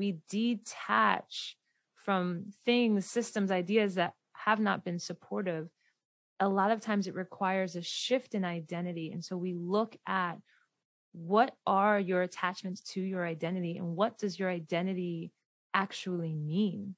we detach from things, systems, ideas that have not been supportive, a lot of times it requires a shift in identity. And so we look at what are your attachments to your identity and what does your identity actually mean?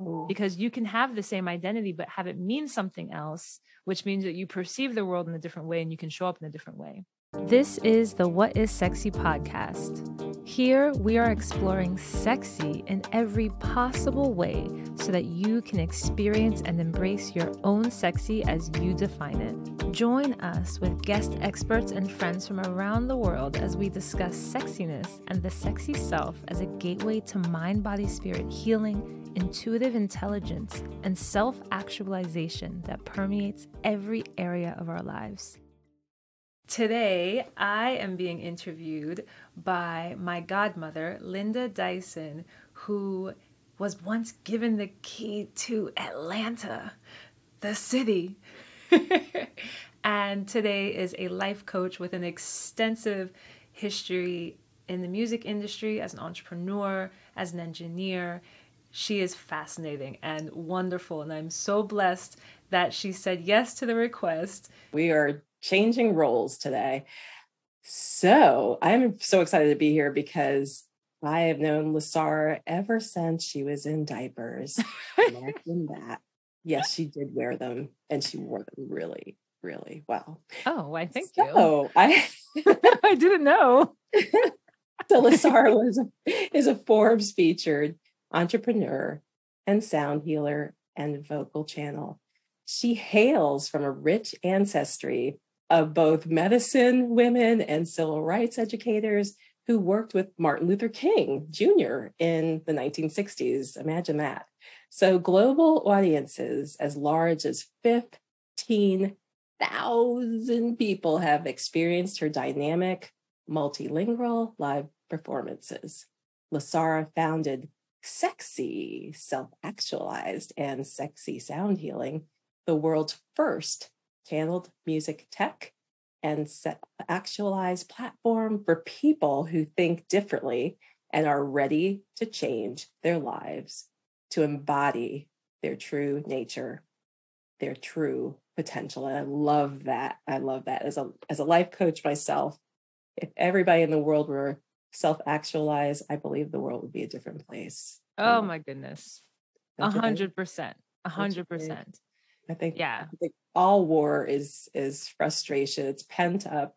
Ooh. Because you can have the same identity, but have it mean something else, which means that you perceive the world in a different way and you can show up in a different way. This is the What is Sexy podcast. Here we are exploring sexy in every possible way so that you can experience and embrace your own sexy as you define it. Join us with guest experts and friends from around the world as we discuss sexiness and the sexy self as a gateway to mind, body, spirit healing, intuitive intelligence, and self actualization that permeates every area of our lives. Today, I am being interviewed by my godmother, Linda Dyson, who was once given the key to Atlanta, the city. and today is a life coach with an extensive history in the music industry as an entrepreneur, as an engineer. She is fascinating and wonderful, and I'm so blessed that she said yes to the request. We are changing roles today. So I'm so excited to be here because I have known Lasara ever since she was in diapers. Imagine that. Yes, she did wear them and she wore them really, really well. Oh, I think so, you. Oh, I I didn't know. so Lasara was a, is a Forbes featured entrepreneur and sound healer and vocal channel. She hails from a rich ancestry of both medicine women and civil rights educators who worked with Martin Luther King Jr. in the 1960s. Imagine that. So, global audiences as large as 15,000 people have experienced her dynamic, multilingual live performances. Lasara founded Sexy, Self Actualized, and Sexy Sound Healing, the world's first channeled music tech and set actualized platform for people who think differently and are ready to change their lives to embody their true nature their true potential. And i love that. I love that. As a as a life coach myself if everybody in the world were self actualized i believe the world would be a different place. Oh my goodness. A hundred percent. A hundred percent. I think yeah. I think all war is is frustration. It's pent up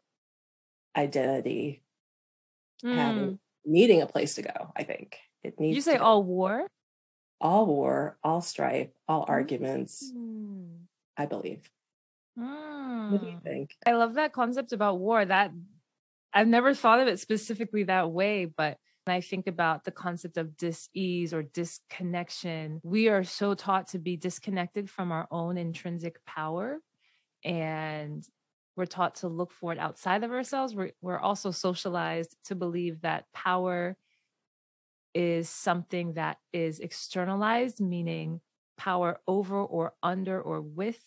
identity mm. having needing a place to go. I think it needs. You say all war? All war, all strife, all arguments. Mm. I believe. Mm. What do you mm. think? I love that concept about war. That I've never thought of it specifically that way, but I think about the concept of dis-ease or disconnection. We are so taught to be disconnected from our own intrinsic power. And we're taught to look for it outside of ourselves. We're, we're also socialized to believe that power is something that is externalized, meaning power over or under or with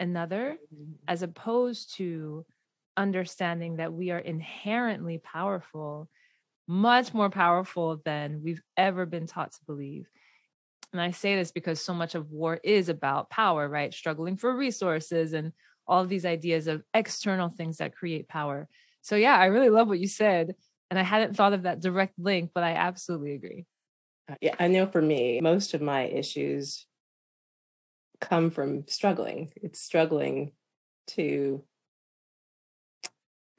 another, mm-hmm. as opposed to understanding that we are inherently powerful much more powerful than we've ever been taught to believe. And I say this because so much of war is about power, right? Struggling for resources and all these ideas of external things that create power. So, yeah, I really love what you said. And I hadn't thought of that direct link, but I absolutely agree. Uh, yeah, I know for me, most of my issues come from struggling. It's struggling to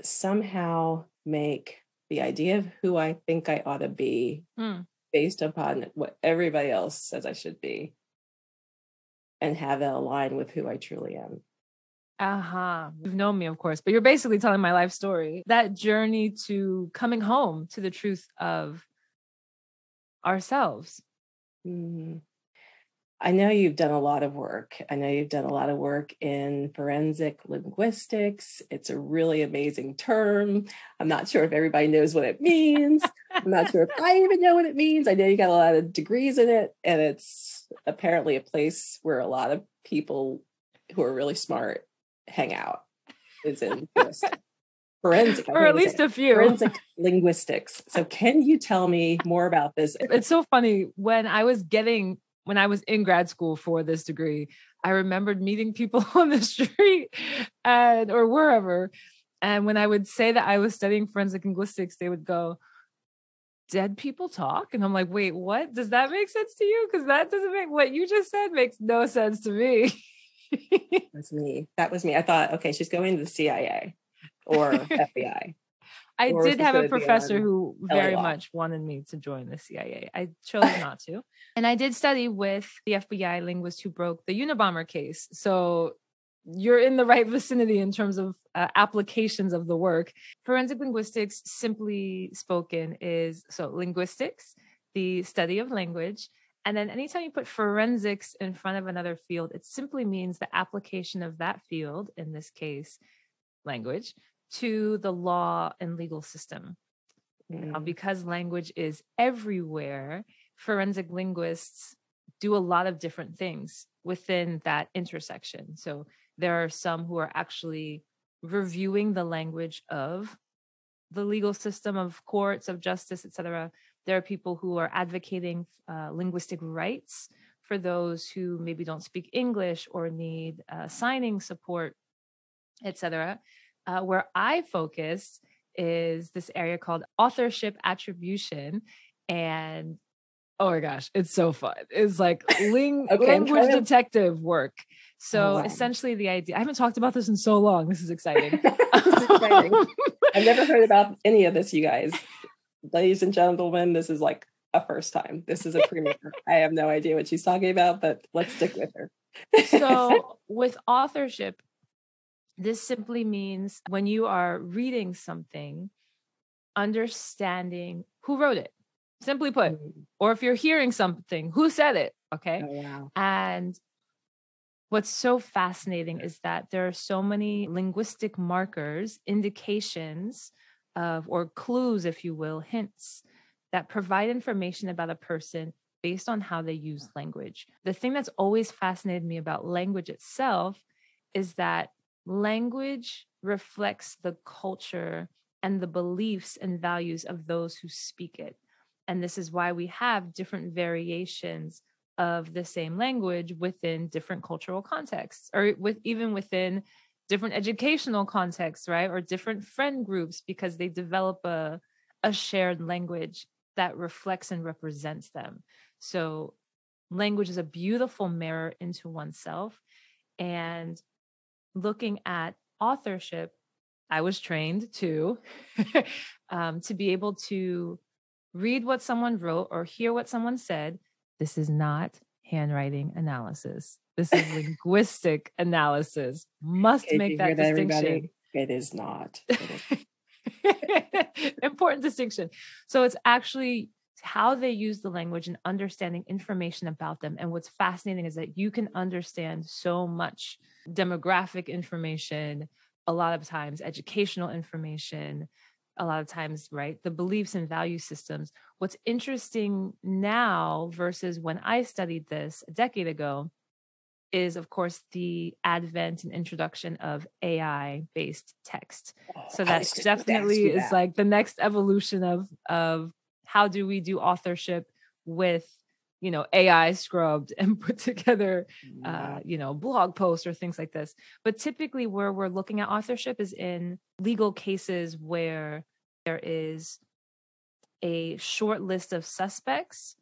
somehow make the idea of who I think I ought to be mm. based upon what everybody else says I should be and have it align with who I truly am. Uh huh. You've known me, of course, but you're basically telling my life story. That journey to coming home to the truth of ourselves. Mm-hmm. I know you've done a lot of work. I know you've done a lot of work in forensic linguistics. It's a really amazing term. I'm not sure if everybody knows what it means. I'm not sure if I even know what it means. I know you got a lot of degrees in it, and it's apparently a place where a lot of people who are really smart hang out. Is in forensic, or at least a few forensic linguistics. So, can you tell me more about this? It's so funny when I was getting when I was in grad school for this degree, I remembered meeting people on the street and or wherever. And when I would say that I was studying forensic linguistics, they would go, Dead people talk? And I'm like, wait, what? Does that make sense to you? Because that doesn't make what you just said makes no sense to me. That's me. That was me. I thought, okay, she's going to the CIA or FBI. I did have a professor who very much wanted me to join the CIA. I chose not to. And I did study with the FBI linguist who broke the Unabomber case. So you're in the right vicinity in terms of uh, applications of the work. Forensic linguistics, simply spoken, is so linguistics, the study of language. And then anytime you put forensics in front of another field, it simply means the application of that field, in this case, language, to the law and legal system. Mm. Now, because language is everywhere, forensic linguists do a lot of different things within that intersection. So there are some who are actually reviewing the language of the legal system of courts of justice etc there are people who are advocating uh, linguistic rights for those who maybe don't speak english or need uh, signing support etc uh, where I focus is this area called authorship attribution. And oh my gosh, it's so fun. It's like ling- okay, language detective work. So oh, wow. essentially, the idea I haven't talked about this in so long. This is exciting. this is exciting. I've never heard about any of this, you guys. Ladies and gentlemen, this is like a first time. This is a premiere. I have no idea what she's talking about, but let's stick with her. so, with authorship, this simply means when you are reading something, understanding who wrote it, simply put, mm-hmm. or if you're hearing something, who said it. Okay. Oh, wow. And what's so fascinating is that there are so many linguistic markers, indications of, or clues, if you will, hints that provide information about a person based on how they use language. The thing that's always fascinated me about language itself is that language reflects the culture and the beliefs and values of those who speak it. And this is why we have different variations of the same language within different cultural contexts or with even within different educational contexts, right? Or different friend groups because they develop a a shared language that reflects and represents them. So language is a beautiful mirror into oneself and looking at authorship, I was trained to um, to be able to read what someone wrote or hear what someone said. This is not handwriting analysis. This is linguistic analysis. Must okay, make that, that distinction. Everybody? It is not. Important distinction. So it's actually how they use the language and understanding information about them. And what's fascinating is that you can understand so much demographic information, a lot of times educational information, a lot of times, right? The beliefs and value systems. What's interesting now versus when I studied this a decade ago is, of course, the advent and introduction of AI based text. Oh, so that definitely is like the next evolution of, of how do we do authorship with you know ai scrubbed and put together uh, you know blog posts or things like this but typically where we're looking at authorship is in legal cases where there is a short list of suspects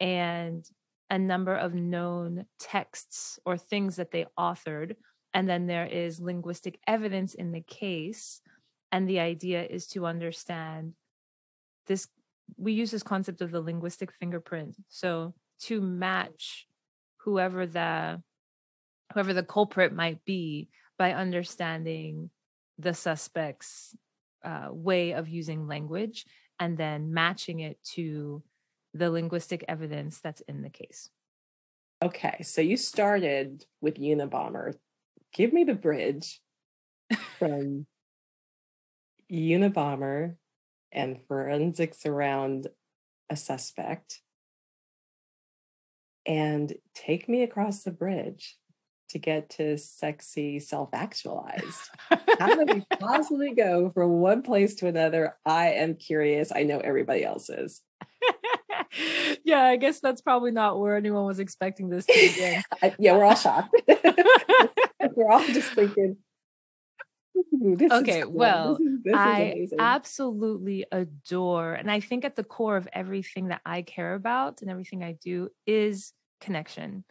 and a number of known texts or things that they authored and then there is linguistic evidence in the case and the idea is to understand this we use this concept of the linguistic fingerprint. So to match whoever the whoever the culprit might be by understanding the suspect's uh, way of using language and then matching it to the linguistic evidence that's in the case. Okay, so you started with Unabomber. Give me the bridge from Unabomber and forensics around a suspect and take me across the bridge to get to sexy self actualized? How do we possibly go from one place to another? I am curious. I know everybody else is. yeah, I guess that's probably not where anyone was expecting this to begin. yeah, we're all shocked. we're all just thinking, okay, cool. well, this is, this I absolutely adore, and I think at the core of everything that I care about and everything I do is connection.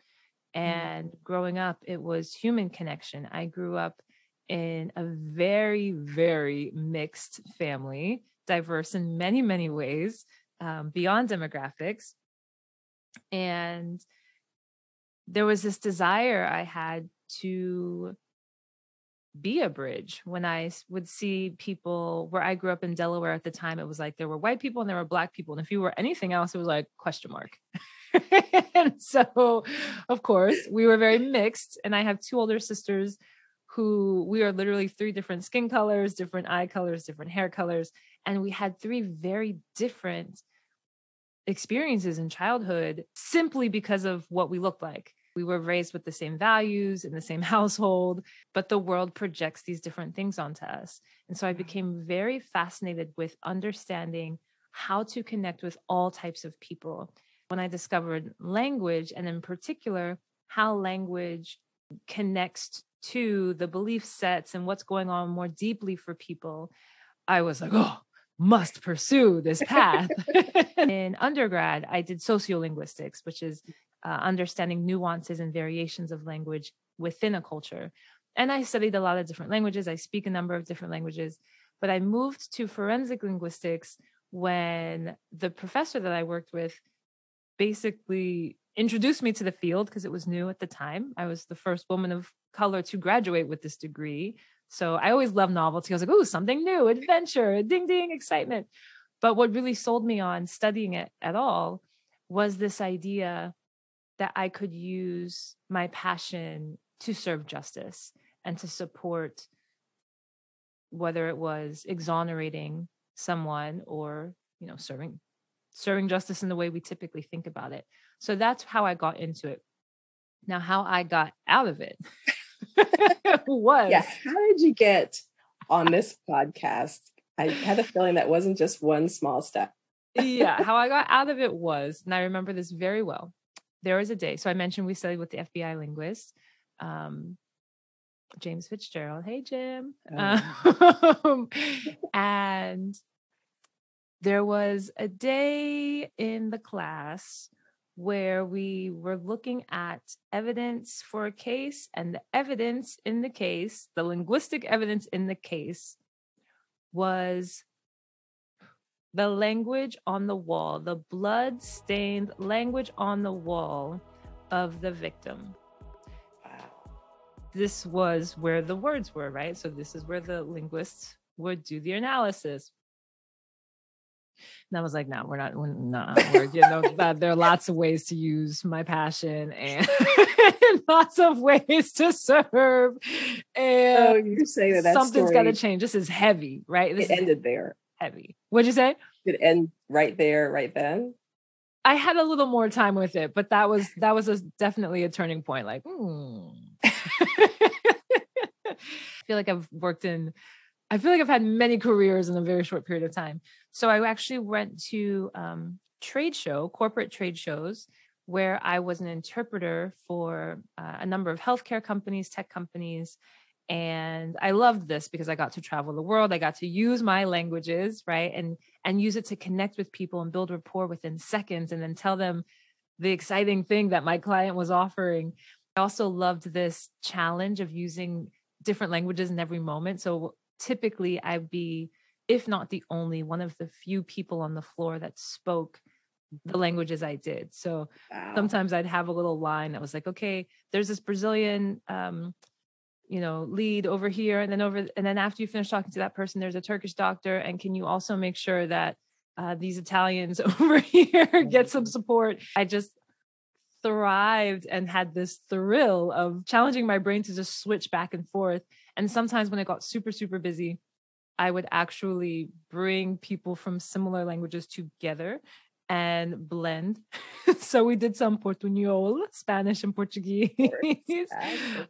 Mm. And mm-hmm. growing up, it was human connection. I grew up in a very, very mixed family, diverse in many, many ways, um, beyond demographics. And there was this desire I had to be a bridge when I would see people where I grew up in Delaware at the time. It was like there were white people and there were black people. And if you were anything else, it was like question mark. and so, of course, we were very mixed. And I have two older sisters who we are literally three different skin colors, different eye colors, different hair colors. And we had three very different experiences in childhood simply because of what we looked like. We were raised with the same values in the same household, but the world projects these different things onto us. And so I mm-hmm. became very fascinated with understanding how to connect with all types of people. When I discovered language, and in particular, how language connects to the belief sets and what's going on more deeply for people, I was like, oh, must pursue this path. in undergrad, I did sociolinguistics, which is uh, understanding nuances and variations of language within a culture. And I studied a lot of different languages. I speak a number of different languages, but I moved to forensic linguistics when the professor that I worked with basically introduced me to the field because it was new at the time. I was the first woman of color to graduate with this degree. So I always love novelty. I was like, oh, something new, adventure, ding, ding, excitement. But what really sold me on studying it at all was this idea that I could use my passion to serve justice and to support whether it was exonerating someone or you know serving serving justice in the way we typically think about it. So that's how i got into it. Now how i got out of it was yeah how did you get on this podcast? I had a feeling that wasn't just one small step. Yeah how i got out of it was and i remember this very well there was a day. So I mentioned we studied with the FBI linguist, um, James Fitzgerald. Hey, Jim. Oh. Um, and there was a day in the class where we were looking at evidence for a case, and the evidence in the case, the linguistic evidence in the case, was the language on the wall, the blood stained language on the wall of the victim. Wow. This was where the words were, right? So, this is where the linguists would do the analysis. And I was like, no, we're not, we're not, we're, you know, that there are lots of ways to use my passion and lots of ways to serve. And oh, you say that something's got to change. This is heavy, right? This it ended there heavy. What'd you say? It end right there, right then. I had a little more time with it, but that was that was a, definitely a turning point. Like, hmm. I feel like I've worked in. I feel like I've had many careers in a very short period of time. So I actually went to um, trade show, corporate trade shows, where I was an interpreter for uh, a number of healthcare companies, tech companies, and i loved this because i got to travel the world i got to use my languages right and and use it to connect with people and build rapport within seconds and then tell them the exciting thing that my client was offering i also loved this challenge of using different languages in every moment so typically i'd be if not the only one of the few people on the floor that spoke the languages I did. So wow. sometimes I'd have a little line that was like, okay, there's this Brazilian um, you know lead over here and then over and then after you finish talking to that person there's a turkish doctor. And can you also make sure that uh, these italians over here get some support? I just thrived and had this thrill of challenging my brain to just switch back and forth. And sometimes when it got super super busy i would actually bring people from similar languages together and blend. so we did some Portuñol, Spanish and Portuguese.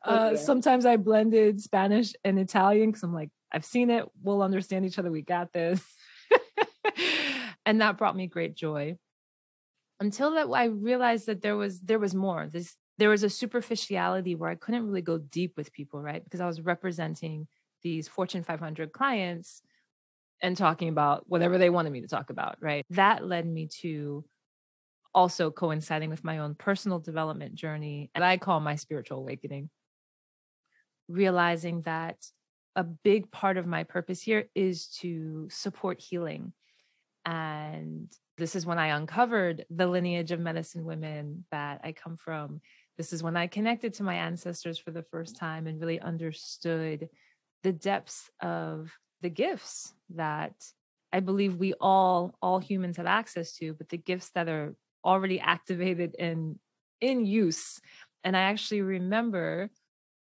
uh, sometimes I blended Spanish and Italian because I'm like, I've seen it. We'll understand each other. We got this. and that brought me great joy. Until that I realized that there was there was more. This there was a superficiality where I couldn't really go deep with people, right? Because I was representing these Fortune 500 clients and talking about whatever they wanted me to talk about, right? That led me to also coinciding with my own personal development journey, and I call my spiritual awakening, realizing that a big part of my purpose here is to support healing. And this is when I uncovered the lineage of medicine women that I come from. This is when I connected to my ancestors for the first time and really understood the depths of the gifts that I believe we all all humans have access to, but the gifts that are already activated and in use. And I actually remember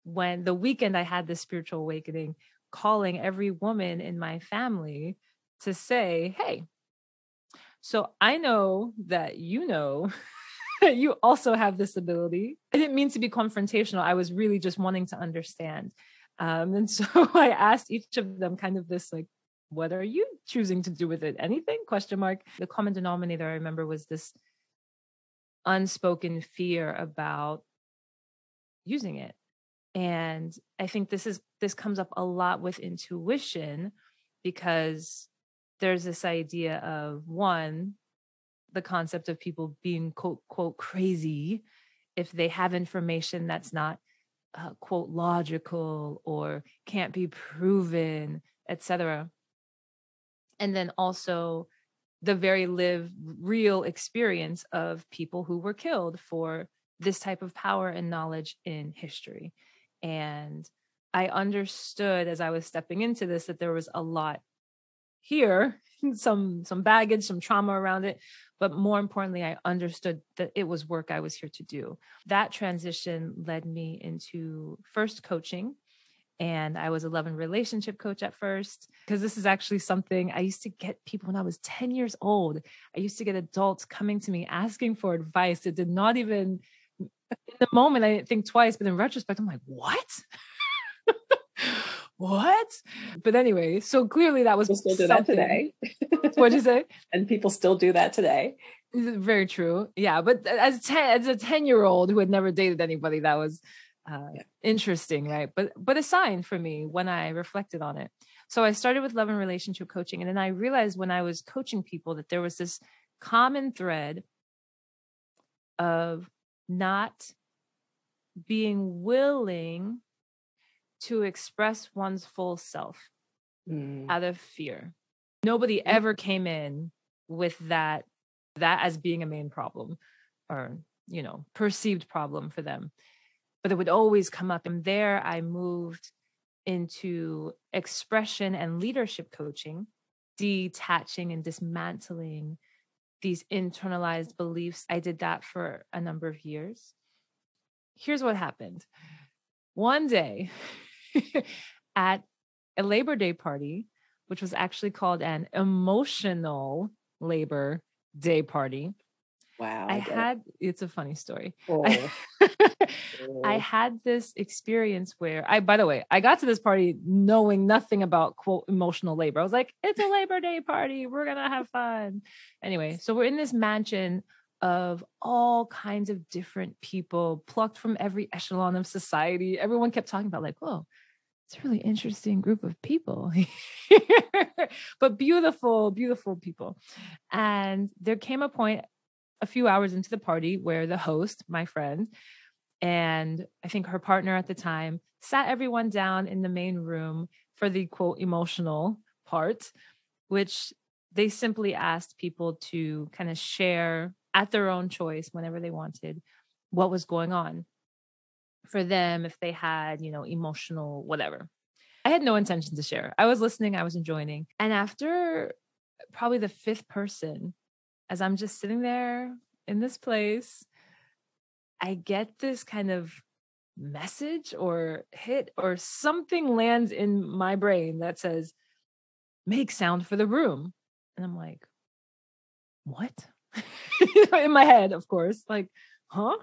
when the weekend I had this spiritual awakening, calling every woman in my family to say, Hey, so I know that you know that you also have this ability. I didn't mean to be confrontational. I was really just wanting to understand. Um, and so I asked each of them kind of this like, what are you choosing to do with it? Anything? Question mark. The common denominator I remember was this unspoken fear about using it. And I think this is this comes up a lot with intuition because there's this idea of one, the concept of people being quote quote crazy if they have information that's not uh, quote logical or can't be proven etc and then also the very live real experience of people who were killed for this type of power and knowledge in history. And i understood as i was stepping into this that there was a lot here some some baggage some trauma around it but more importantly i understood that it was work i was here to do that transition led me into first coaching and I was a love and relationship coach at first because this is actually something I used to get people when I was 10 years old. I used to get adults coming to me asking for advice. It did not even in the moment I didn't think twice, but in retrospect, I'm like, what? what? But anyway, so clearly that was people still do that today. What'd you say? And people still do that today. Very true. Yeah, but as ten as a ten year old who had never dated anybody, that was uh, yeah. interesting, right? But but a sign for me when I reflected on it. So I started with love and relationship coaching, and then I realized when I was coaching people that there was this common thread of not being willing to express one's full self mm. out of fear. Nobody mm. ever came in with that that as being a main problem or you know perceived problem for them but it would always come up and there i moved into expression and leadership coaching detaching and dismantling these internalized beliefs i did that for a number of years here's what happened one day at a Labor Day party, which was actually called an emotional Labor Day party. Wow. I, I had it. it's a funny story. Oh. I, I had this experience where I by the way, I got to this party knowing nothing about quote emotional labor. I was like, it's a Labor Day party. We're gonna have fun. Anyway, so we're in this mansion of all kinds of different people plucked from every echelon of society. Everyone kept talking about, like, whoa, it's a really interesting group of people, but beautiful, beautiful people. And there came a point a few hours into the party where the host, my friend, and I think her partner at the time sat everyone down in the main room for the quote emotional part, which they simply asked people to kind of share at their own choice whenever they wanted what was going on for them if they had, you know, emotional whatever. I had no intention to share. I was listening, I was enjoying. And after probably the fifth person, as I'm just sitting there in this place, I get this kind of message or hit or something lands in my brain that says, make sound for the room. And I'm like, what? in my head, of course, like, huh?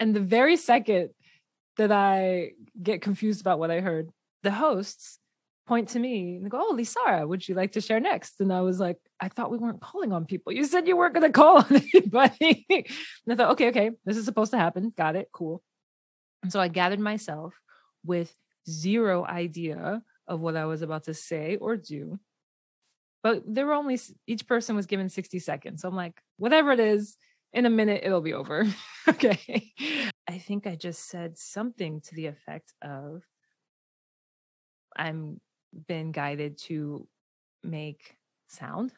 And the very second that I get confused about what I heard, the hosts point to me and go, Oh, Lasara, would you like to share next? And I was like, I thought we weren't calling on people. You said you weren't going to call on anybody. and I thought, okay, okay, this is supposed to happen. Got it. Cool. And so I gathered myself with zero idea of what I was about to say or do. But there were only, each person was given 60 seconds. So I'm like, whatever it is, in a minute, it'll be over. okay. I think I just said something to the effect of, I'm been guided to make sound.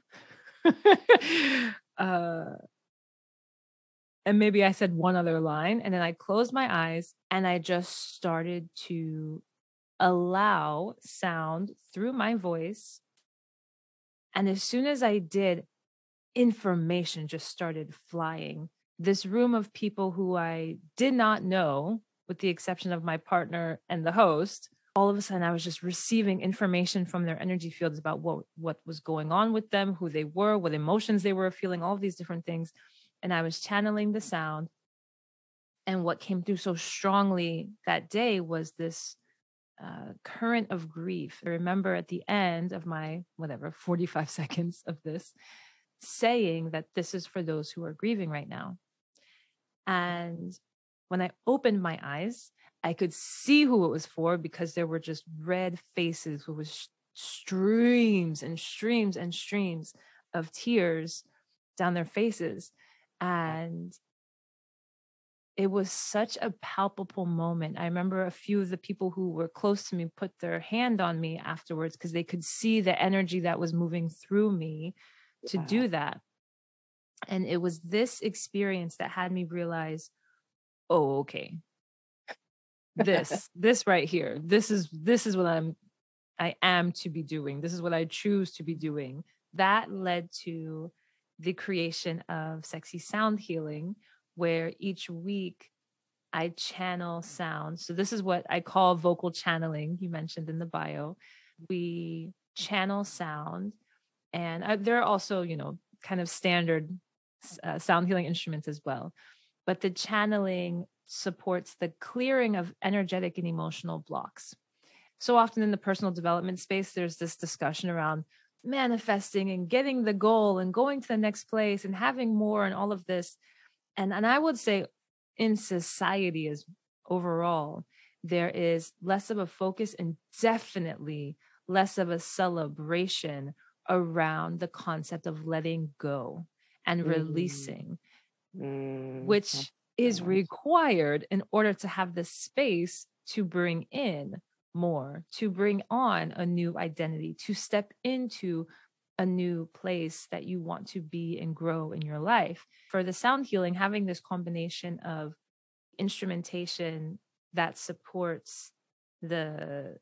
uh, and maybe I said one other line, and then I closed my eyes and I just started to allow sound through my voice. And as soon as I did, information just started flying. This room of people who I did not know, with the exception of my partner and the host, all of a sudden I was just receiving information from their energy fields about what what was going on with them, who they were, what emotions they were feeling, all of these different things. And I was channeling the sound. And what came through so strongly that day was this uh, current of grief. I remember at the end of my whatever 45 seconds of this saying that this is for those who are grieving right now. And when I opened my eyes, I could see who it was for because there were just red faces with streams and streams and streams of tears down their faces. And it was such a palpable moment. I remember a few of the people who were close to me put their hand on me afterwards because they could see the energy that was moving through me to wow. do that. And it was this experience that had me realize, oh, okay, this this right here this is this is what i'm i am to be doing. This is what i choose to be doing. That led to the creation of sexy sound healing where each week i channel sound. So this is what i call vocal channeling you mentioned in the bio. We channel sound and uh, there are also you know kind of standard uh, sound healing instruments as well but the channeling supports the clearing of energetic and emotional blocks. So often in the personal development space, there's this discussion around manifesting and getting the goal and going to the next place and having more and all of this. And, and I would say in society as overall, there is less of a focus and definitely less of a celebration around the concept of letting go and mm. releasing, mm. which is required in order to have the space to bring in more, to bring on a new identity, to step into a new place that you want to be and grow in your life. For the sound healing, having this combination of instrumentation that supports the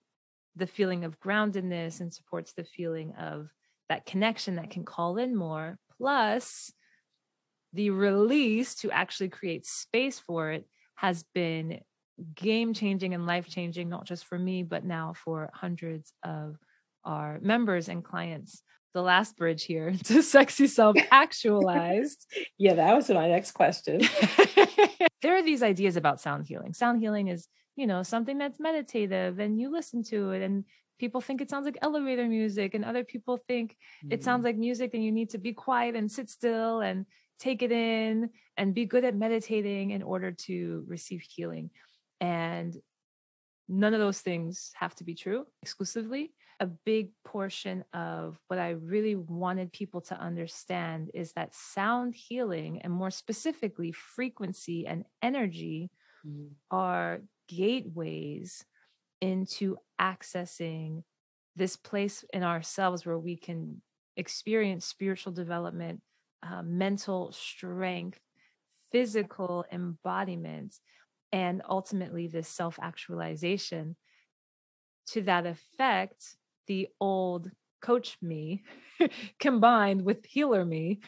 the feeling of groundedness and supports the feeling of that connection that can call in more plus the release to actually create space for it has been game changing and life changing, not just for me, but now for hundreds of our members and clients. The last bridge here to sexy self actualized. yeah, that was my next question. there are these ideas about sound healing. Sound healing is, you know, something that's meditative and you listen to it and people think it sounds like elevator music and other people think mm. it sounds mm. like music and you need to be quiet and sit still and take it in and be good at meditating in order to receive healing. And none of those things have to be true exclusively. A big portion of what I really wanted people to understand is that sound healing, and more specifically, frequency and energy, mm. are gateways into accessing this place in ourselves where we can experience spiritual development uh, mental strength, physical embodiment, and ultimately this self actualization. To that effect, the old coach me combined with healer me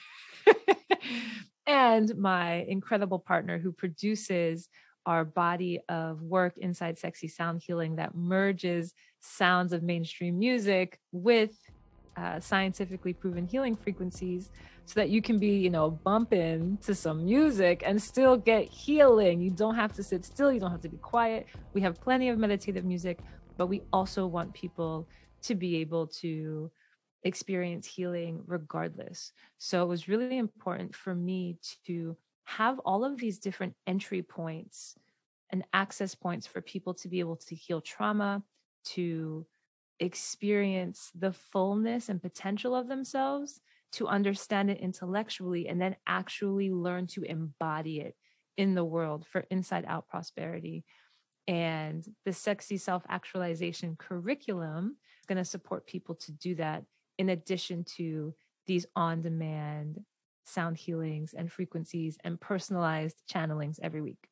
and my incredible partner who produces our body of work inside sexy sound healing that merges sounds of mainstream music with uh, scientifically proven healing frequencies so that you can be, you know, bumping to some music and still get healing. You don't have to sit still, you don't have to be quiet. We have plenty of meditative music, but we also want people to be able to experience healing regardless. So it was really important for me to have all of these different entry points and access points for people to be able to heal trauma, to experience the fullness and potential of themselves, to understand it intellectually, and then actually learn to embody it in the world for inside out prosperity. And the sexy self actualization curriculum is going to support people to do that in addition to these on demand sound healings and frequencies and personalized channelings every week.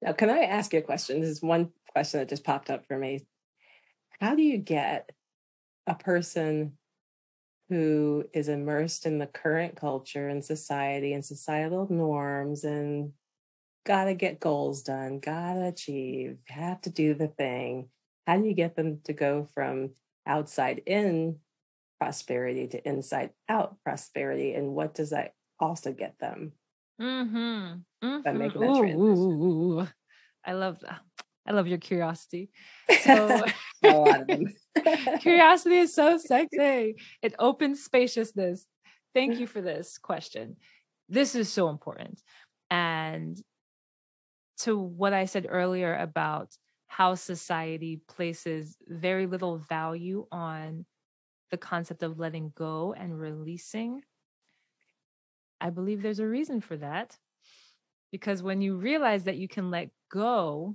Now, can I ask you a question? This is one question that just popped up for me. How do you get a person who is immersed in the current culture and society and societal norms and got to get goals done, got to achieve, have to do the thing? How do you get them to go from outside in prosperity to inside out prosperity and what does that also get them? Mm-hmm. Mm-hmm. by making that Ooh, transition. i love that. I love your curiosity. So curiosity is so sexy. It opens spaciousness. Thank you for this question. This is so important. And to what i said earlier about how society places very little value on the concept of letting go and releasing, I believe there's a reason for that. Because when you realize that you can let go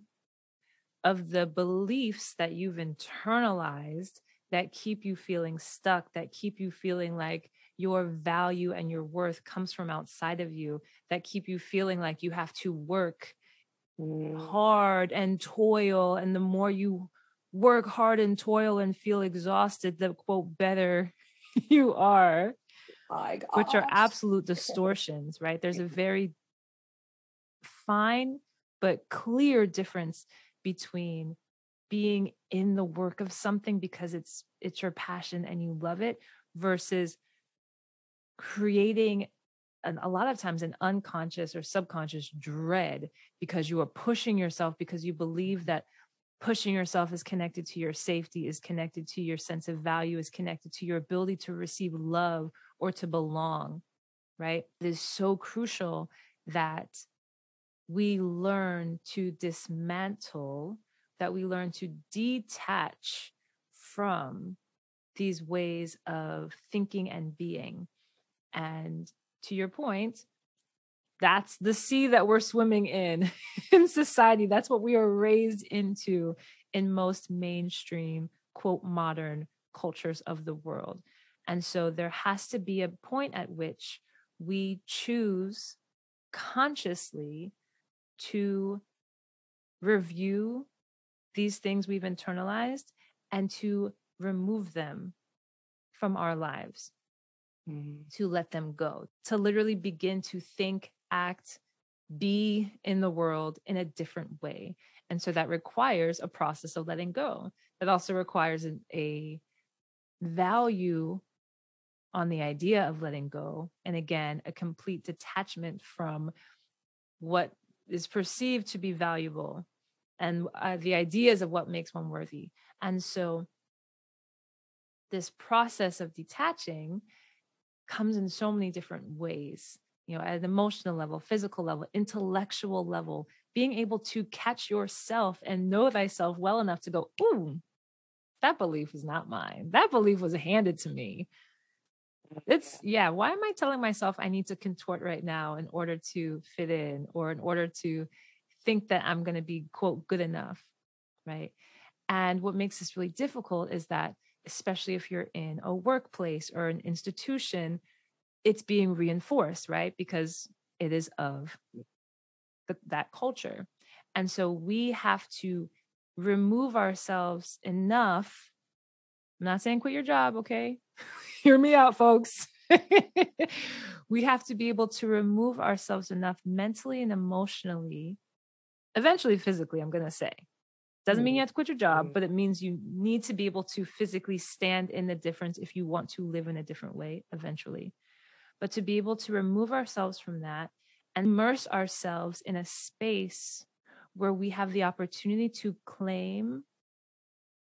of the beliefs that you've internalized that keep you feeling stuck, that keep you feeling like your value and your worth comes from outside of you, that keep you feeling like you have to work mm. hard and toil. And the more you work hard and toil and feel exhausted, the quote better you are. which are absolute distortions, right? There's a mm-hmm. very fine but clear difference between being in the work of something because it's it's your passion and you love it versus creating an, a lot of times an unconscious or subconscious dread because you are pushing yourself because you believe that pushing yourself is connected to your safety, is connected to your sense of value, is connected to your ability to receive love or to belong, right? It is so crucial that we learn to dismantle, that we learn to detach from these ways of thinking and being. And to your point, that's the sea that we're swimming in in society that's what we are raised into in most mainstream quote modern cultures of the world and so there has to be a point at which we choose consciously to review these things we've internalized and to remove them from our lives mm-hmm. to let them go to literally begin to think act, be in the world in a different way. And so that requires a process of letting go. That also requires a, a value on the idea of letting go. And again, a complete detachment from what is perceived to be valuable and uh, the ideas of what makes one worthy. And so this process of detaching comes in so many different ways you know, at an emotional level, physical level, intellectual level, being able to catch yourself and know thyself well enough to go, ooh, that belief is not mine. That belief was handed to me. It's, yeah, why am I telling myself I need to contort right now in order to fit in or in order to think that I'm going to be, quote, good enough? Right. And what makes this really difficult is that, especially if you're in a workplace or an institution it's being reinforced, right? Because it is of the, that culture. And so we have to remove ourselves enough. I'm not saying quit your job, okay? Hear me out, folks. we have to be able to remove ourselves enough mentally and emotionally, eventually physically, I'm going to say, Doesn't mean you Mhm. have to quit your job, Mhm. but it means you need to be able to physically stand in the difference if you want to live in a different way eventually. But to be able to remove ourselves from that and immerse ourselves in a space where we have the opportunity to claim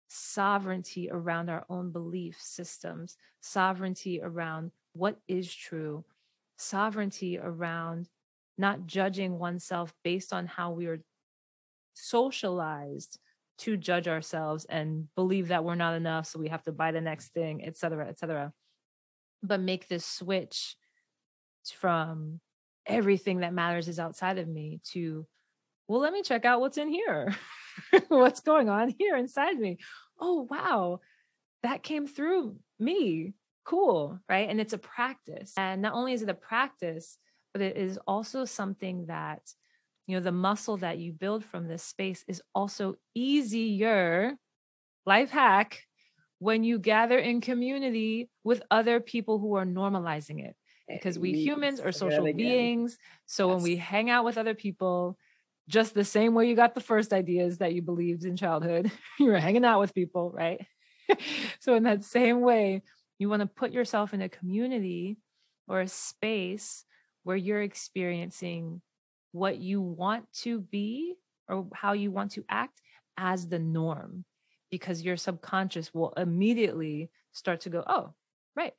sovereignty around our own belief systems, sovereignty around what is true, sovereignty around not judging oneself based on how we are socialized to judge ourselves and believe that we're not enough so we have to buy the next thing et cetera et cetera but make this switch from everything that matters is outside of me to well let me check out what's in here. What's going on here inside me? Oh wow that came through me. Cool right? And it's a practice. And not only is it a practice but it is also something that you know the muscle that you build from this space is also easier life hack when you gather in community with other people who are normalizing it because we humans are social beings so when we hang out with other people just the same way you got the first ideas that you believed in childhood you were hanging out with people right? So in that same way you want to put yourself in a community or a space where you're experiencing what you want to be or how you want to act as the norm because your subconscious will immediately start to go oh right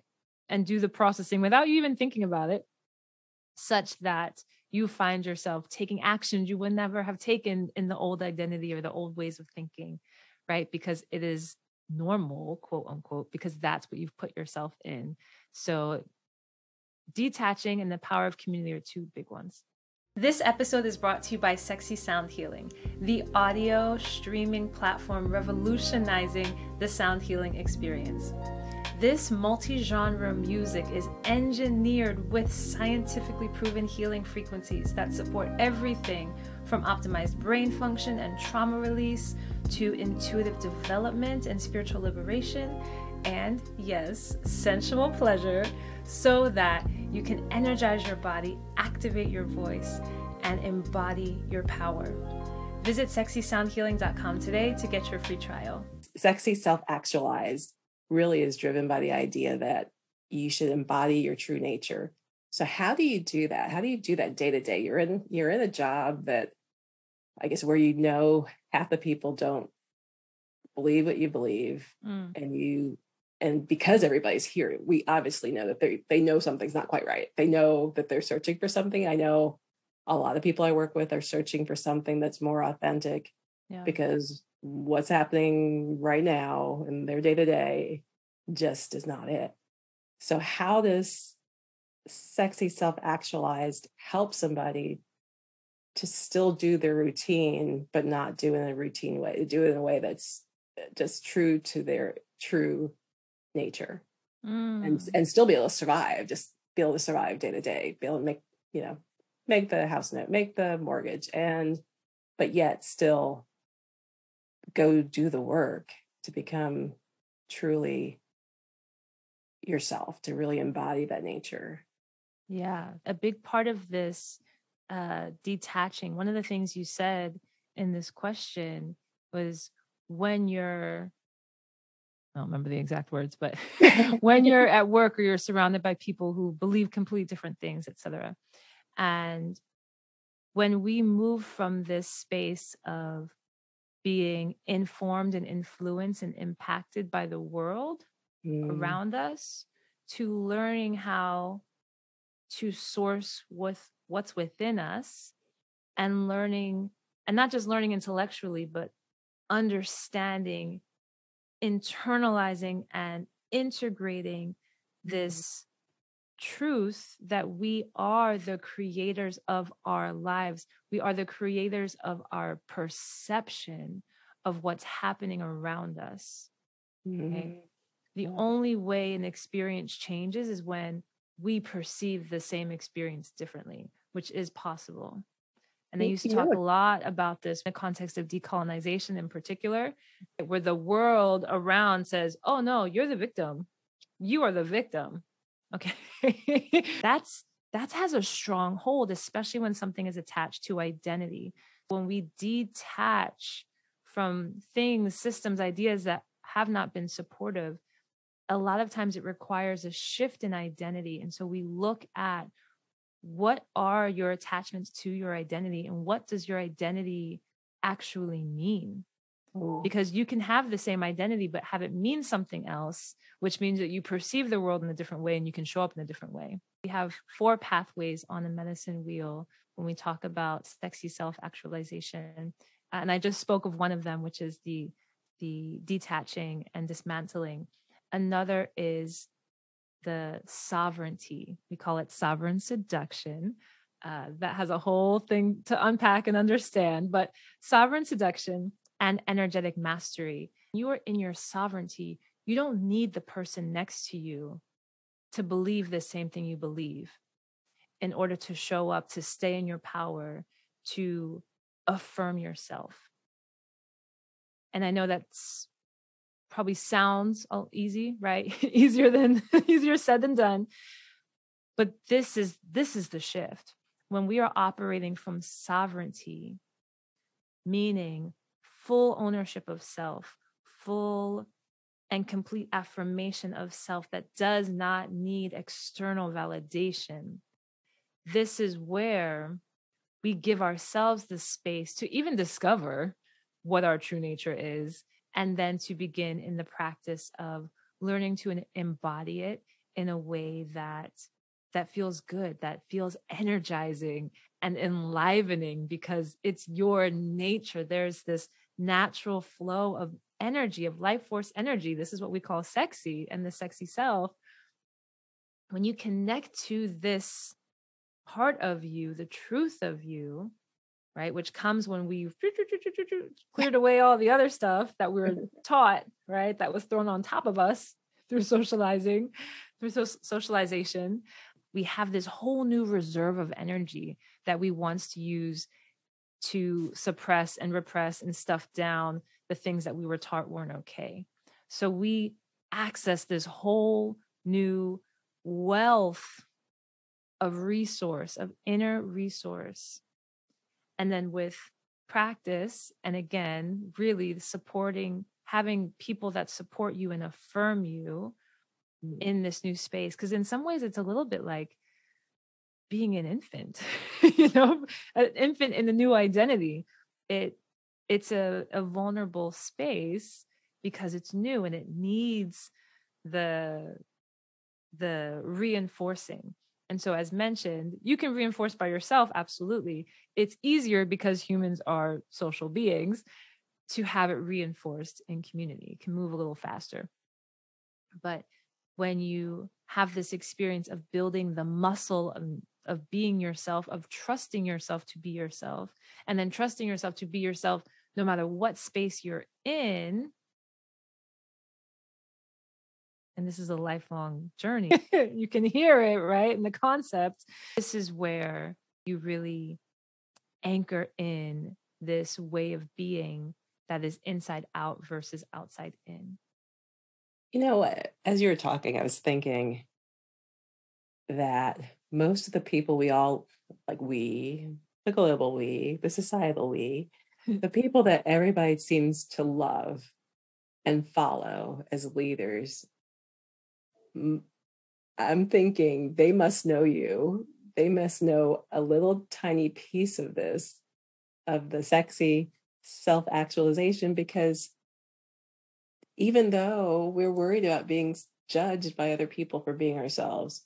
and do the processing without you even thinking about it such that you find yourself taking actions you would never have taken in the old identity or the old ways of thinking right? Because it is normal quote unquote because that's what you've put yourself in. So detaching and the power of community are two big ones this episode is brought to you by Sexy Sound Healing, the audio streaming platform revolutionizing the sound healing experience. This multi genre music is engineered with scientifically proven healing frequencies that support everything from optimized brain function and trauma release to intuitive development and spiritual liberation, and yes, sensual pleasure, so that you can energize your body, activate your voice, and embody your power. Visit sexysoundhealing.com today to get your free trial. Sexy self actualized really is driven by the idea that you should embody your true nature. So how do you do that? How do you do that day to day? You're in you're in a job that I guess where you know half the people don't believe what you believe Mm, and you and because everybody's here we obviously know that they they know something's not quite right. They know that they're searching for something. I know a lot of people i work with are searching for something that's more authentic yeah. because what's happening right now in their day to day just is not it. So how does sexy self actualized help somebody to still do their routine but not do it in a routine way do it in a way that's uh, just true to their true nature and Mm, and still be able to survive just be able to survive day to day be able to make you know make the house note make the mortgage and but yet still go do the work to become truly yourself to really embody that nature. Yeah, a big part of this uh, detaching, one of the things you said in this question was when you're, I don't remember the exact words, but when you're at work or you're surrounded by people who believe completely different things, et cetera. And when we move from this space of being informed and influenced and impacted by the world Mm, around us to learning how to source with what's within us and learning and not just learning intellectually but understanding internalizing and integrating this truth that we are the creators of our lives we are the creators of our perception of what's happening around us mm, the Yeah. only way an experience changes is when we perceive the same experience differently, which is possible. And they used to talk a lot about this in the context of decolonization in particular, where the world around says, oh no, you're the victim. You are the victim. Okay. that's that has a strong hold, especially when something is attached to identity. When we detach from things, systems, ideas that have not been supportive, a lot of times it requires a shift in identity. And so we look at what are your attachments to your identity and what does your identity actually mean? Ooh. Because you can have the same identity, but have it mean something else, which means that you perceive the world in a different way and you can show up in a different way. We have four pathways on the medicine wheel when we talk about sexy self actualization. And I just spoke of one of them, which is the the detaching and dismantling. Another is the sovereignty. We call it sovereign seduction. Uh, that has a whole thing to unpack and understand. But sovereign seduction and energetic mastery, you are in your sovereignty. You don't need the person next to you to believe the same thing you believe in order to show up, to stay in your power, to affirm yourself. And I know that's probably sounds all easy, right? easier than easier said than done. But this is this is the shift. When we are operating from sovereignty, meaning full ownership of self, full and complete affirmation of self that does not need external validation. This is where we give ourselves the space to even discover what our true nature is and then to begin in the practice of learning to embody it in a way that that feels good that feels energizing and enlivening because it's your nature. There's this natural flow of energy of life force energy. This is what we call sexy and the sexy self. When you connect to this part of you the truth of you right? Which comes when we cleared away all the other stuff that we were taught, right? That was thrown on top of us through socializing, through so- socialization. We have this whole new reserve of energy that we once to use to suppress and repress and stuff down the things that we were taught weren't okay. So we access this whole new wealth of resource, of inner resource and then with practice and again really supporting having people that support you and affirm you mm. in this new space because in some ways it's a little bit like being an infant you know? An infant in a new identity. It it's a, a vulnerable space because it's new and it needs the the reinforcing and so, as mentioned, you can reinforce by yourself, absolutely. It's easier because humans are social beings to have it reinforced in community, it can move a little faster. But when you have this experience of building the muscle of, of being yourself, of trusting yourself to be yourself, and then trusting yourself to be yourself no matter what space you're in, and this is a lifelong journey. you can hear it, right? In the concept. This is where you really anchor in this way of being that is inside out versus outside in. You know, uh, as you were talking, I was thinking that most of the people we all like, we, the global we, the societal we, the people that everybody seems to love and follow as leaders I'm thinking they must know you. They must know a little tiny piece of this, of the sexy self actualization, because even though we're worried about being judged by other people for being ourselves,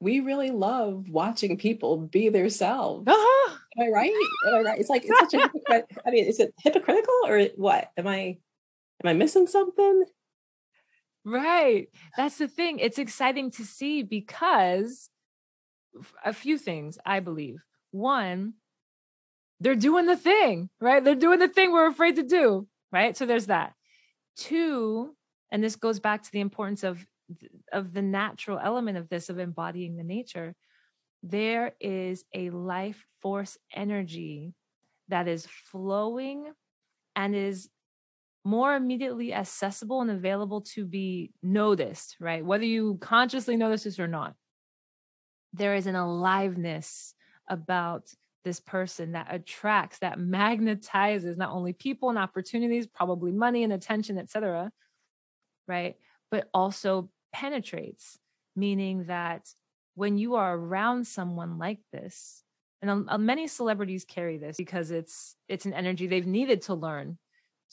we really love watching people be themselves. Uh-huh. Am I right? Am I right? It's like it's such a hypocrite. I mean, is it hypocritical or what? Am I am I missing something? Right. That's the thing. It's exciting to see because a few things, I believe. One, they're doing the thing, right? They're doing the thing we're afraid to do, right? So there's that. Two, and this goes back to the importance of of the natural element of this of embodying the nature. There is a life force energy that is flowing and is more immediately accessible and available to be noticed, right? Whether you consciously notice this or not. There is an aliveness about this person that attracts that magnetizes not only people and opportunities probably money and attention etc right but also penetrates meaning that when you are around someone like this and um, many celebrities carry this because it's it's an energy they've needed to learn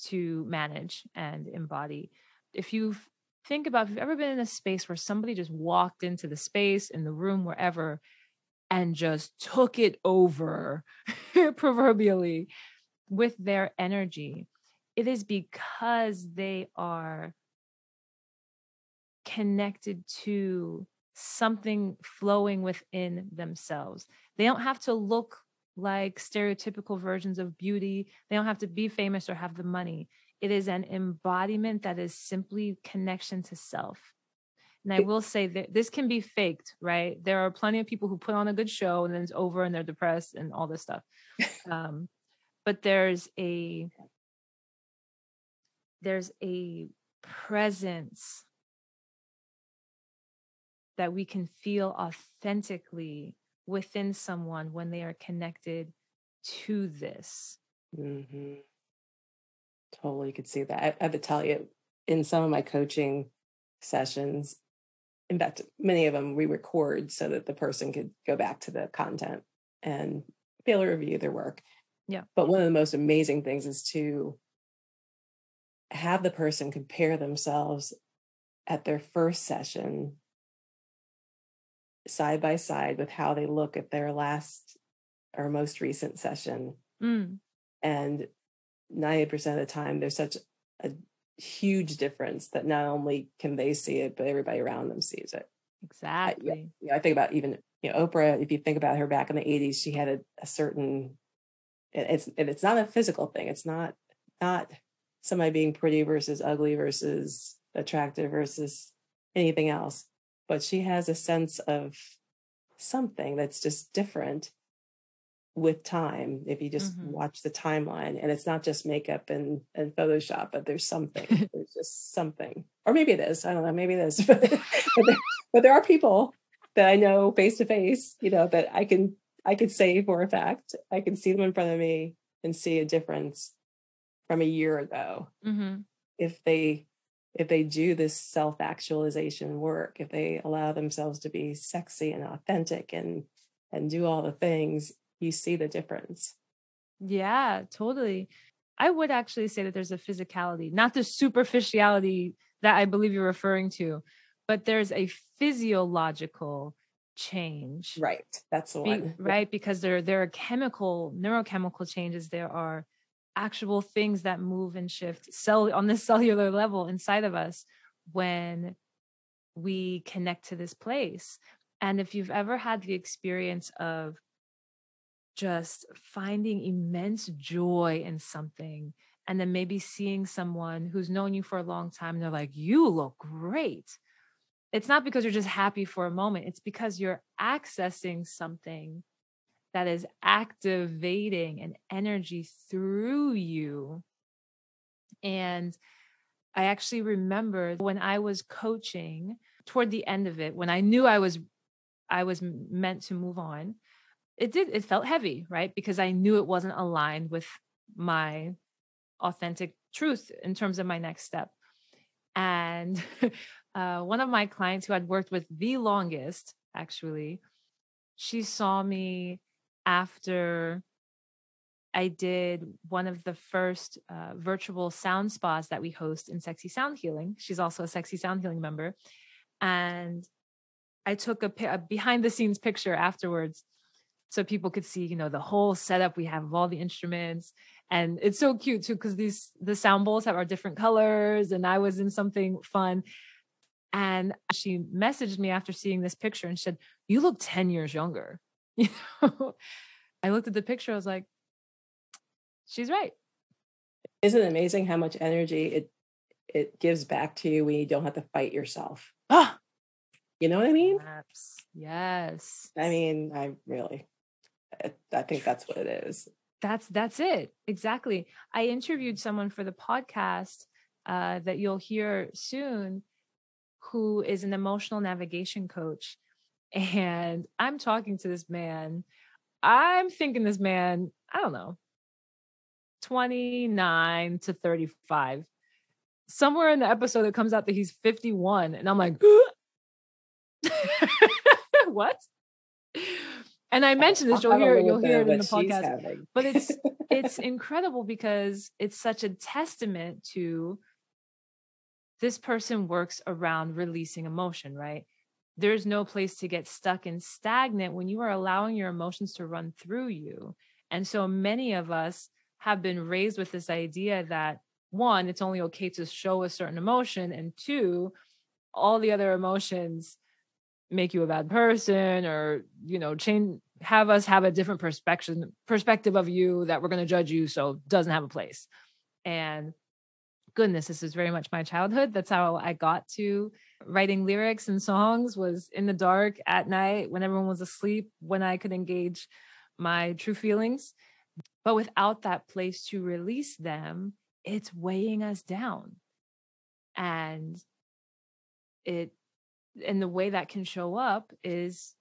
to manage and embody. If you think about if you've ever been in a space where somebody just walked into the space in the room wherever and just took it over proverbially with their energy it is because they are connected to something flowing within themselves. They don't have to look like stereotypical versions of beauty they don't have to be famous or have the money it is an embodiment that is simply connection to self and I will say that this can be faked, right? There are plenty of people who put on a good show and then it's over and they're depressed and all this stuff. um, but there's a there's a presence that we can feel authentically within someone when they are connected to this. Mm-hmm. Totally could see that. I, I have to tell you, in some of my coaching sessions, in fact, many of them we record so that the person could go back to the content and be able to review their work. Yeah. But one of the most amazing things is to have the person compare themselves at their first session side by side with how they look at their last or most recent session. Mm. And 90% of the time, there's such a huge difference that not only can they see it, but everybody around them sees it. Exactly. I, yeah, I think about even you know Oprah. If you think about her back in the '80s, she had a, a certain. It's it's not a physical thing. It's not not somebody being pretty versus ugly versus attractive versus anything else, but she has a sense of something that's just different with time if you just mm-hmm. watch the timeline and it's not just makeup and, and photoshop but there's something there's just something or maybe it is i don't know maybe it is but, there, but there are people that i know face to face you know that i can i can say for a fact i can see them in front of me and see a difference from a year ago mm-hmm. if they if they do this self actualization work if they allow themselves to be sexy and authentic and and do all the things you see the difference. Yeah, totally. I would actually say that there's a physicality, not the superficiality that I believe you're referring to, but there's a physiological change. Right. That's the one. Be, right. Because there, there are chemical, neurochemical changes. There are actual things that move and shift cell on this cellular level inside of us when we connect to this place. And if you've ever had the experience of just finding immense joy in something and then maybe seeing someone who's known you for a long time and they're like you look great it's not because you're just happy for a moment it's because you're accessing something that is activating an energy through you. And i actually remember when i was coaching toward the end of it when i knew i was i was meant to move on it did it felt heavy right? Because i knew it wasn't aligned with my authentic truth in terms of my next step. And uh, one of my clients who i'd worked with the longest actually she saw me after i did one of the first uh, virtual sound spas that we host in sexy sound healing. She's also a sexy sound healing member. And i took a, a behind the scenes picture afterwards so people could see you know the whole setup we have of all the instruments. And it's so cute too because these the sound bowls have our different colors and i was in something fun. And she messaged me after seeing this picture and said you look 10 years younger you know i looked at the picture i was like she's right isn't it amazing how much energy it it gives back to you when you don't have to fight yourself ah you know what i mean yes yes i mean i really I think that's what it is. That's that's it. Exactly. I interviewed someone for the podcast uh, that you'll hear soon who is an emotional navigation coach. And I'm talking to this man I'm thinking this man, I don't know, 29 to 35. Somewhere in the episode, it comes out that he's 51. And I'm like, what? And I mentioned this, you'll hear you'll hear it in the podcast. But it's it's incredible because it's such a testament to this person works around releasing emotion, right? There's no place to get stuck and stagnant when you are allowing your emotions to run through you. And so many of us have been raised with this idea that one, it's only okay to show a certain emotion, and two, all the other emotions make you a bad person or you know change have us have a different perspective perspective of you that we're going to judge you so doesn't have a place and goodness this is very much my childhood that's how i got to writing lyrics and songs was in the dark at night when everyone was asleep when i could engage my true feelings. But without that place to release them it's weighing us down. And it and the way that can show up is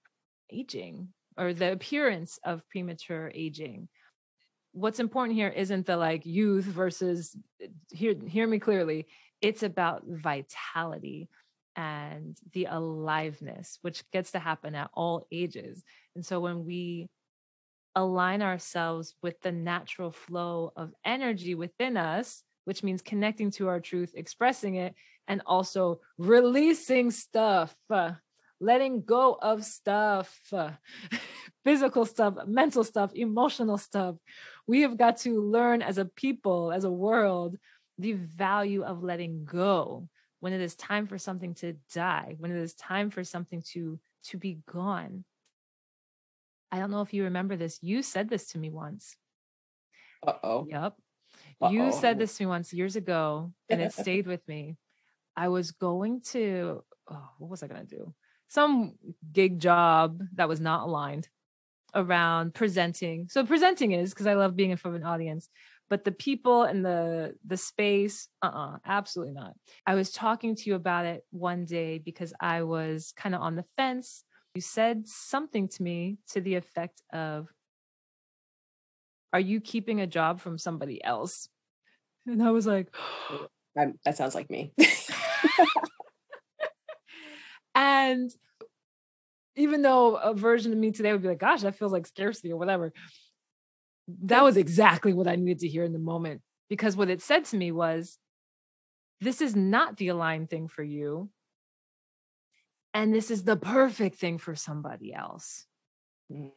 aging or the appearance of premature aging. What's important here isn't the like youth versus hear hear me clearly. It's about vitality and the aliveness which gets to happen at all ages and so when we align ourselves with the natural flow of energy within us which means connecting to our truth expressing it and also releasing stuff, uh, letting go of stuff, uh, physical stuff, mental stuff, emotional stuff. We have got to learn as a people, as a world, the value of letting go when it is time for something to die, when it is time for something to to be gone. I don't know if you remember this. You said this to me once. Uh-oh. Yep. Uh-oh. You said this to me once years ago, and it stayed with me. I was going to, oh, what was I going to do? Some gig job that was not aligned around presenting. So presenting is because I love being in front of an audience, but the people and the the space, uh-uh, absolutely not. I was talking to you about it one day because I was kind of on the fence. You said something to me to the effect of, "Are you keeping a job from somebody else?" And I was like, "That sounds like me." and even though a version of me today would be like, gosh, that feels like scarcity or whatever, that was exactly what I needed to hear in the moment. Because what it said to me was, this is not the aligned thing for you. And this is the perfect thing for somebody else. Mm.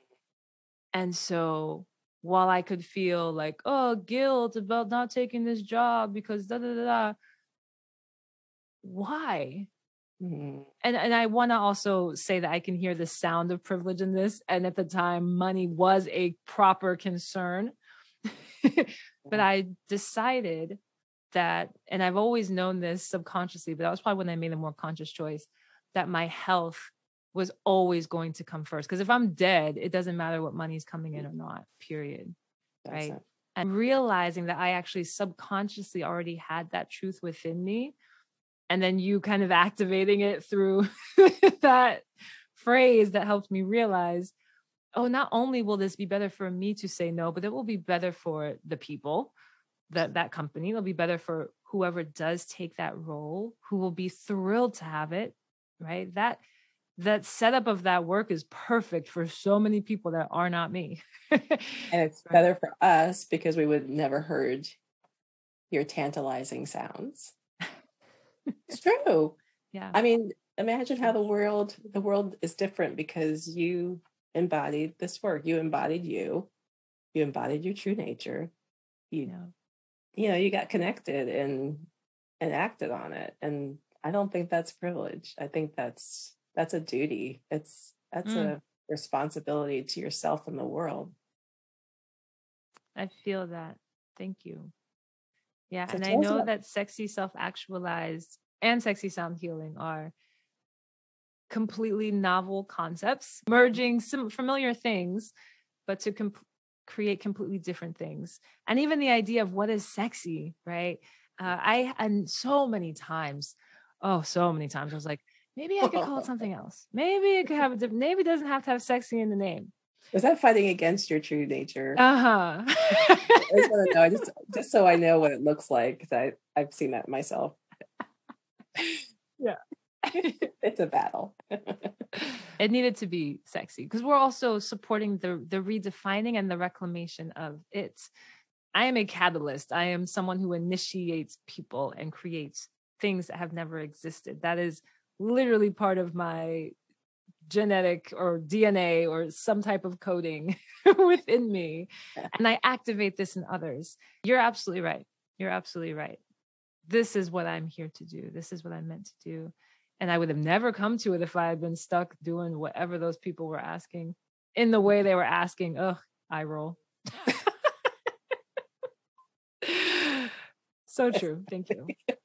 And so while I could feel like, oh, guilt about not taking this job because da da da da, why? Mm-hmm. And and I want to also say that I can hear the sound of privilege in this. And at the time, money was a proper concern. but I decided that, and I've always known this subconsciously, but that was probably when I made a more conscious choice that my health was always going to come first. Because if I'm dead, it doesn't matter what money's coming in or not, period. That's right. It. And realizing that I actually subconsciously already had that truth within me and then you kind of activating it through that phrase that helped me realize oh not only will this be better for me to say no but it will be better for the people that that company. It'll be better for whoever does take that role who will be thrilled to have it right? That that setup of that work is perfect for so many people that are not me. And it's better for us because we would never heard your tantalizing sounds it's true. Yeah. I mean, imagine how the world the world is different because you embodied this work. You embodied you. You embodied your true nature. You know, you know, you got connected and and acted on it. And I don't think that's privilege. I think that's that's a duty. It's that's mm. a responsibility to yourself and the world. I feel that. Thank you. Yeah. So and I know that sexy self actualized and sexy sound healing are completely novel concepts, merging some familiar things, but to comp- create completely different things. And even the idea of what is sexy, right? Uh, I, and so many times, oh, so many times, I was like, maybe I could call it something else. Maybe it could have a different, maybe it doesn't have to have sexy in the name. Was that fighting against your true nature? Uh-huh. I just want to know, just just so I know what it looks like, because I've seen that myself. Yeah. it's a battle. it needed to be sexy because we're also supporting the the redefining and the reclamation of it. I am a catalyst. I am someone who initiates people and creates things that have never existed. That is literally part of my genetic or DNA or some type of coding within me. And I activate this in others. You're absolutely right. You're absolutely right. This is what I'm here to do. This is what I'm meant to do. And I would have never come to it if I had been stuck doing whatever those people were asking in the way they were asking. Ugh, eye roll. so true. Thank you.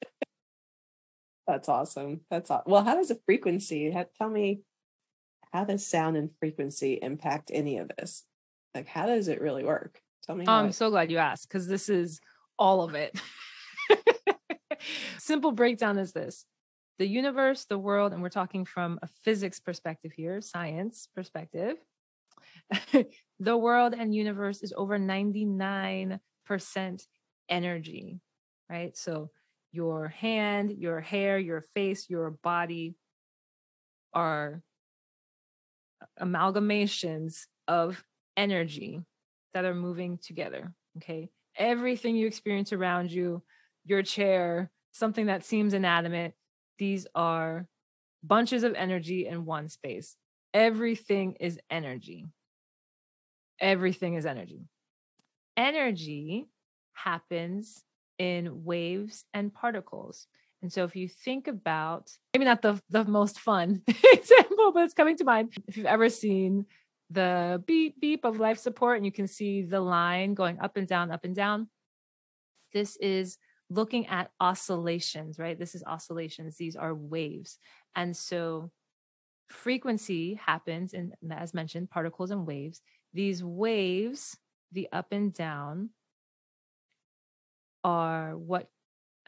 That's awesome. That's awesome. Well, how does a frequency, tell me, how does sound and frequency impact any of this? Like, how does it really work? Tell me. I'm it- so glad you asked because this is all of it. Simple breakdown is this the universe, the world, and we're talking from a physics perspective here, science perspective. the world and universe is over 99% energy, right? So your hand, your hair, your face, your body are amalgamations of energy that are moving together. Okay. Everything you experience around you, your chair, something that seems inanimate, these are bunches of energy in one space. Everything is energy. Everything is energy. Energy happens in waves and particles. And so if you think about maybe not the, the most fun example, but it's coming to mind. If you've ever seen the beep beep of life support and you can see the line going up and down, up and down. This is looking at oscillations, right? This is oscillations. These are waves. And so frequency happens, and as mentioned, particles and waves. These waves, the up and down, are what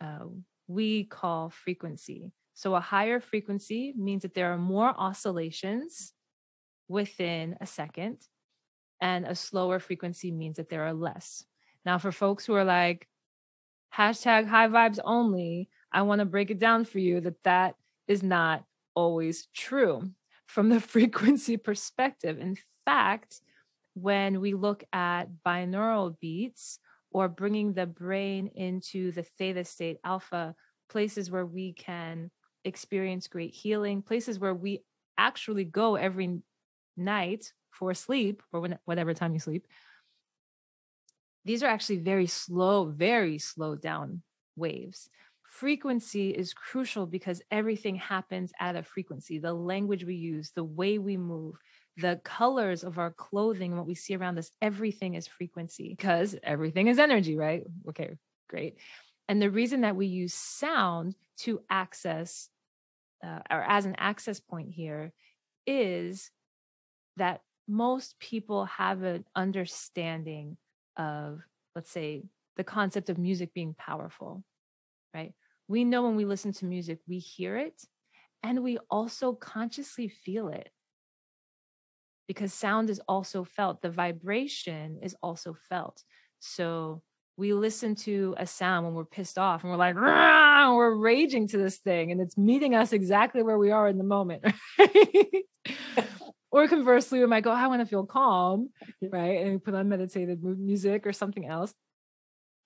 uh, we call frequency. So a higher frequency means that there are more oscillations within a second, and a slower frequency means that there are less. Now, for folks who are like, hashtag high vibes only, I want to break it down for you that that is not always true from the frequency perspective. In fact, when we look at binaural beats or bringing the brain into the theta state alpha, places where we can experience great healing, places where we actually go every night for sleep or when, whatever time you sleep, these are actually very slow, very slow down waves. Frequency is crucial because everything happens at a frequency. The language we use, the way we move, the colors of our clothing, what we see around us, everything is frequency because everything is energy, right? Okay, great. And the reason that we use sound to access uh, or as an access point here is that most people have an understanding of, let's say, the concept of music being powerful, right? We know when we listen to music, we hear it and we also consciously feel it because sound is also felt. The vibration is also felt. So we listen to a sound when we're pissed off and we're like, we're raging to this thing and it's meeting us exactly where we are in the moment. or conversely, we might go, I want to feel calm, right? And we put on meditative music or something else.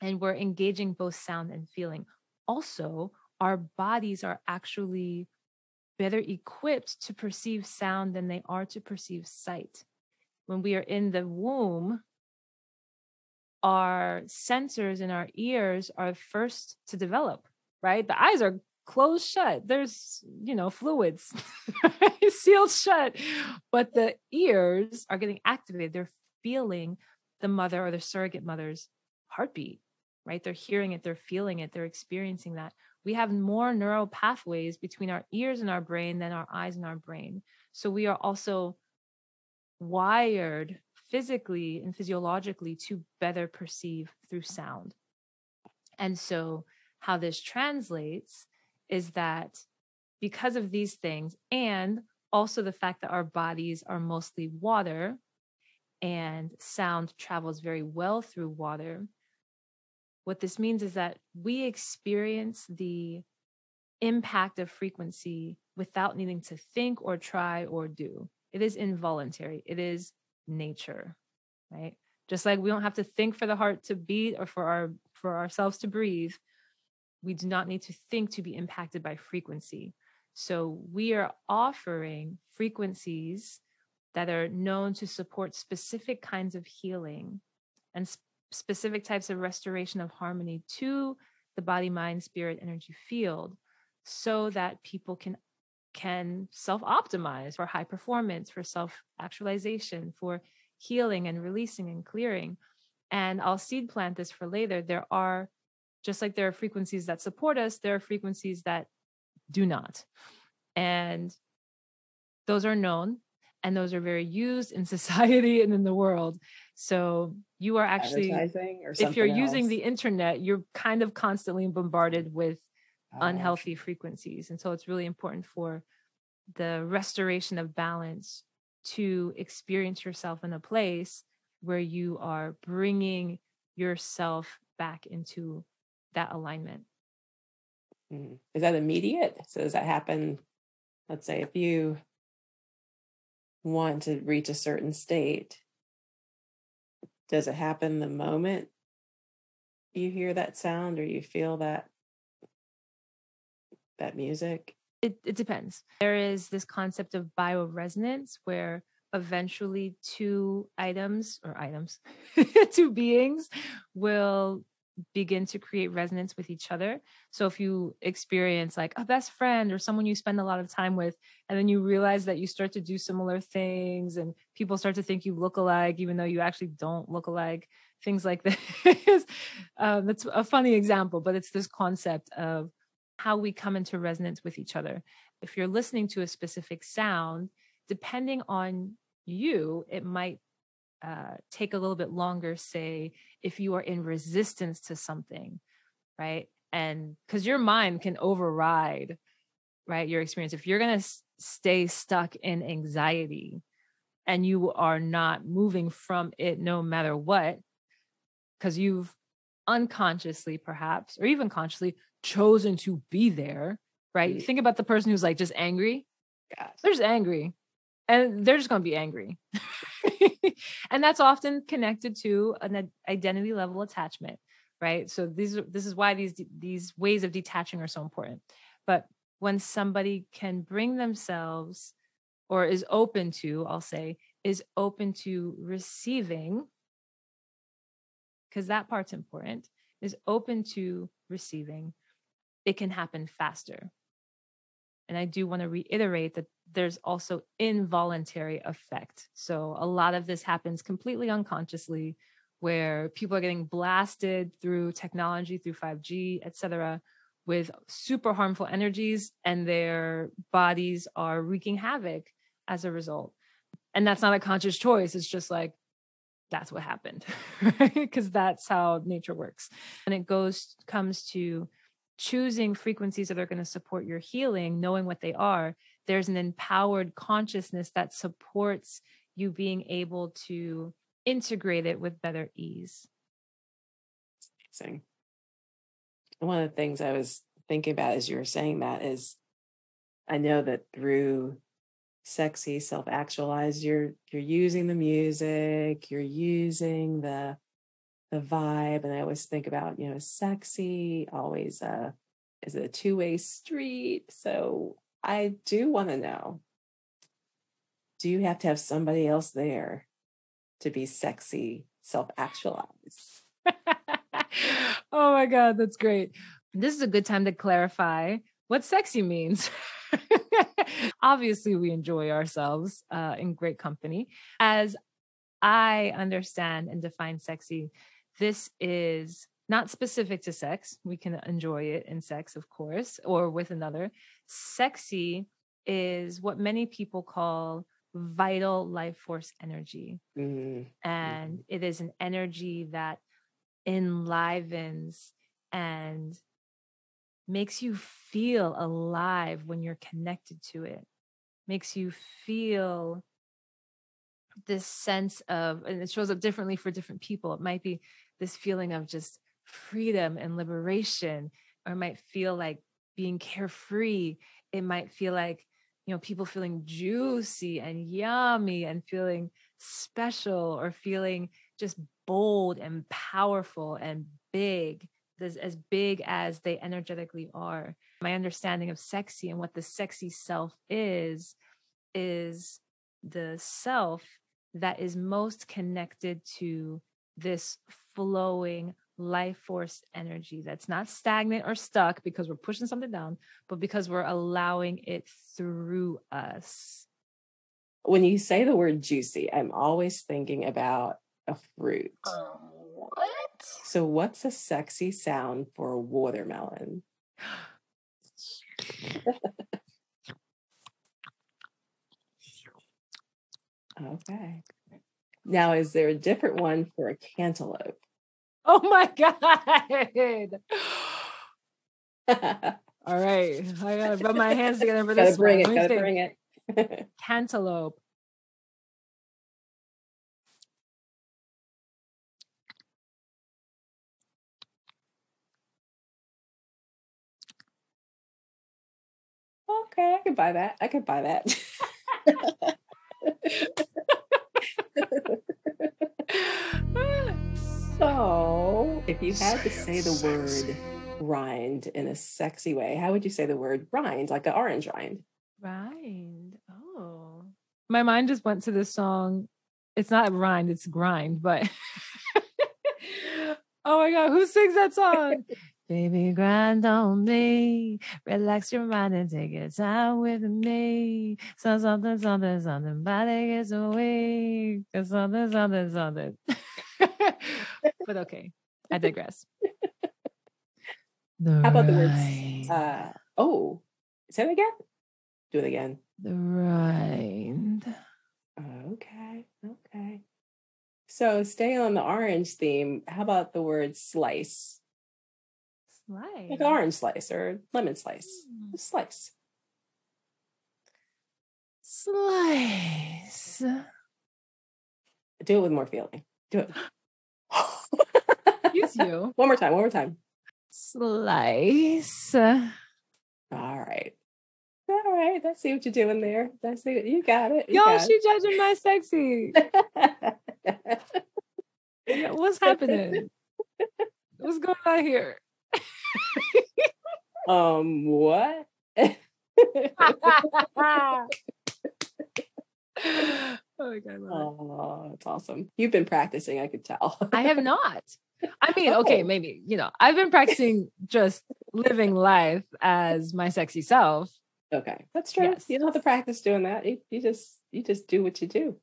And we're engaging both sound and feeling. Also, our bodies are actually better equipped to perceive sound than they are to perceive sight. When we are in the womb, our sensors in our ears are first to develop, right? The eyes are closed shut. There's, you know, fluids sealed shut, but the ears are getting activated. They're feeling the mother or the surrogate mother's heartbeat, right? They're hearing it, they're feeling it, they're experiencing that. We have more neural pathways between our ears and our brain than our eyes and our brain. So we are also wired physically and physiologically to better perceive through sound. And so, how this translates is that because of these things, and also the fact that our bodies are mostly water, and sound travels very well through water. What this means is that we experience the impact of frequency without needing to think or try or do. It is involuntary, it is nature, right? Just like we don't have to think for the heart to beat or for our for ourselves to breathe, we do not need to think to be impacted by frequency. So we are offering frequencies that are known to support specific kinds of healing and specific types of restoration of harmony to the body mind spirit energy field so that people can can self optimize for high performance for self actualization for healing and releasing and clearing. And I'll seed plant this for later. There are just like there are frequencies that support us there are frequencies that do not. And those are known and those are very used in society and in the world so you are actually if you're else. using the internet you're kind of constantly bombarded with oh, unhealthy frequencies and so it's really important for the restoration of balance to experience yourself in a place where you are bringing yourself back into that alignment mm. is that immediate so does that happen let's say if you want to reach a certain state, does it happen the moment you hear that sound or you feel that that music? It it depends. There is this concept of bioresonance where eventually two items or items, two beings will begin to create resonance with each other. So if you experience like a best friend or someone you spend a lot of time with, and then you realize that you start to do similar things and people start to think you look alike, even though you actually don't look alike, things like this. um, that's a funny example, but it's this concept of how we come into resonance with each other. If you're listening to a specific sound, depending on you, it might uh, take a little bit longer, say, if you are in resistance to something, right? And because your mind can override, right, your experience. If you're going to s- stay stuck in anxiety and you are not moving from it no matter what, because you've unconsciously, perhaps, or even consciously chosen to be there, right? Mm-hmm. Think about the person who's like just angry. Yes. They're just angry and they're just going to be angry. and that's often connected to an identity level attachment, right? So these this is why these these ways of detaching are so important. But when somebody can bring themselves or is open to, I'll say, is open to receiving because that part's important, is open to receiving, it can happen faster. And I do want to reiterate that there's also involuntary effect. So a lot of this happens completely unconsciously where people are getting blasted through technology, through 5G, et cetera, with super harmful energies, and their bodies are wreaking havoc as a result. And that's not a conscious choice. It's just like, that's what happened, right? Because that's how nature works. And it goes, comes to choosing frequencies that are going to support your healing, knowing what they are, there's an empowered consciousness that supports you being able to integrate it with better ease. Amazing. One of the things I was thinking about as you were saying that is I know that through sexy self-actualized you're you're using the music you're using the the vibe and i always think about you know sexy always is it a two-way street? So i do want to know. Do you have to have somebody else there to be sexy self-actualized? Oh my god that's great. This is a good time to clarify what sexy means. Obviously we enjoy ourselves uh, in great company. As i understand and define sexy this is not specific to sex. We can enjoy it in sex, of course, or with another. Sexy is what many people call vital life force energy. Mm-hmm. And mm-hmm. it is an energy that enlivens and makes you feel alive when you're connected to it, makes you feel this sense of, and it shows up differently for different people. It might be this feeling of just freedom and liberation, or might feel like being carefree. It might feel like, you know, people feeling juicy and yummy and feeling special or feeling just bold and powerful and big, as big as they energetically are. My understanding of sexy and what the sexy self is, is the self that is most connected to this flowing life force energy that's not stagnant or stuck because we're pushing something down, but because we're allowing it through us. When you say the word juicy, I'm always thinking about a fruit. Um, what? So, what's a sexy sound for a watermelon? okay. Now, is there a different one for a cantaloupe? Oh my God. All right. I gotta rub my hands together for gotta this. bring one. it, gotta bring it. Cantaloupe. okay, I could buy that. I could buy that. so, if you had to say the word rind in a sexy way, how would you say the word rind, like an orange rind? Rind. Oh. My mind just went to this song. It's not rind, it's grind, but oh my god, who sings that song? Baby, grind on me. Relax your mind and take your time with me. So something, something, something. Body gets away. Cause something, something, something. but okay, I digress. The How about the words? Uh, oh, say it again. Do it again. the rind. Okay, okay. So, staying on the orange theme, how about the word slice? Like an orange slice or lemon slice. Mm. Slice. Slice. Do it with more feeling. Do it. Use you. One more time. One more time. Slice. All right. All right. Let's see what you're doing there. Let's see. You got it. You Yo, got she judging my sexy. What's happening? What's going on here? Um, what? oh my god, I oh, that's awesome. You've been practicing, I could tell. I have not. I mean, okay, Oh. maybe, you know, I've been practicing just living life as my sexy self. okay. That's true. Yes. You don't have to practice doing that. You, you just you just do what you do.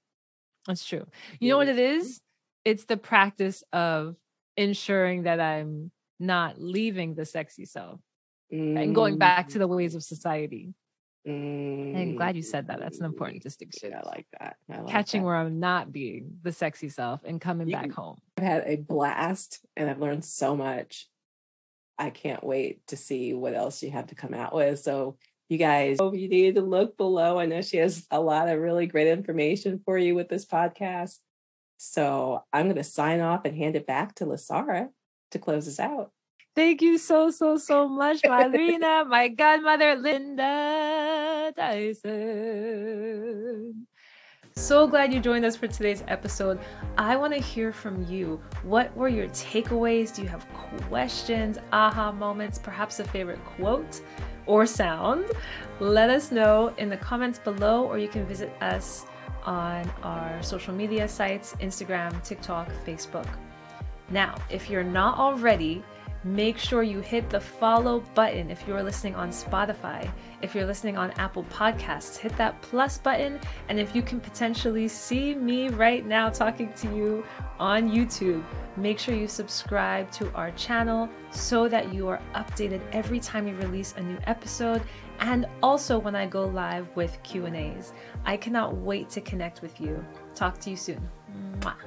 That's true. You know what it is? It's the practice of ensuring that I'm not leaving the sexy self and going mm. back to the ways of society. I'm glad you said that. That's an important mm. distinction. I like that. I like Catching that. where I'm not being the sexy self and coming You back home. I've had a blast and I've learned so much. I can't wait to see what else you have to come out with. So, you guys, if you need to look below, I know she has a lot of really great information for you with this podcast. So, I'm going to sign off and hand it back to Lasara to close us out. Thank you so, so, so much, Marina, my godmother, Linda Dyson. So glad you joined us for today's episode. I want to hear from you. What were your takeaways? Do you have questions, aha moments, perhaps a favorite quote or sound? Let us know in the comments below, or you can visit us on our social media sites Instagram, TikTok, Facebook. Now, if you're not already, make sure you hit the follow button if you're listening on Spotify. If you're listening on Apple Podcasts, hit that plus button. And if you can potentially see me right now talking to you on YouTube, make sure you subscribe to our channel so that you are updated every time we release a new episode and also when I go live with Q&As. I cannot wait to connect with you. Talk to you soon. Mwah.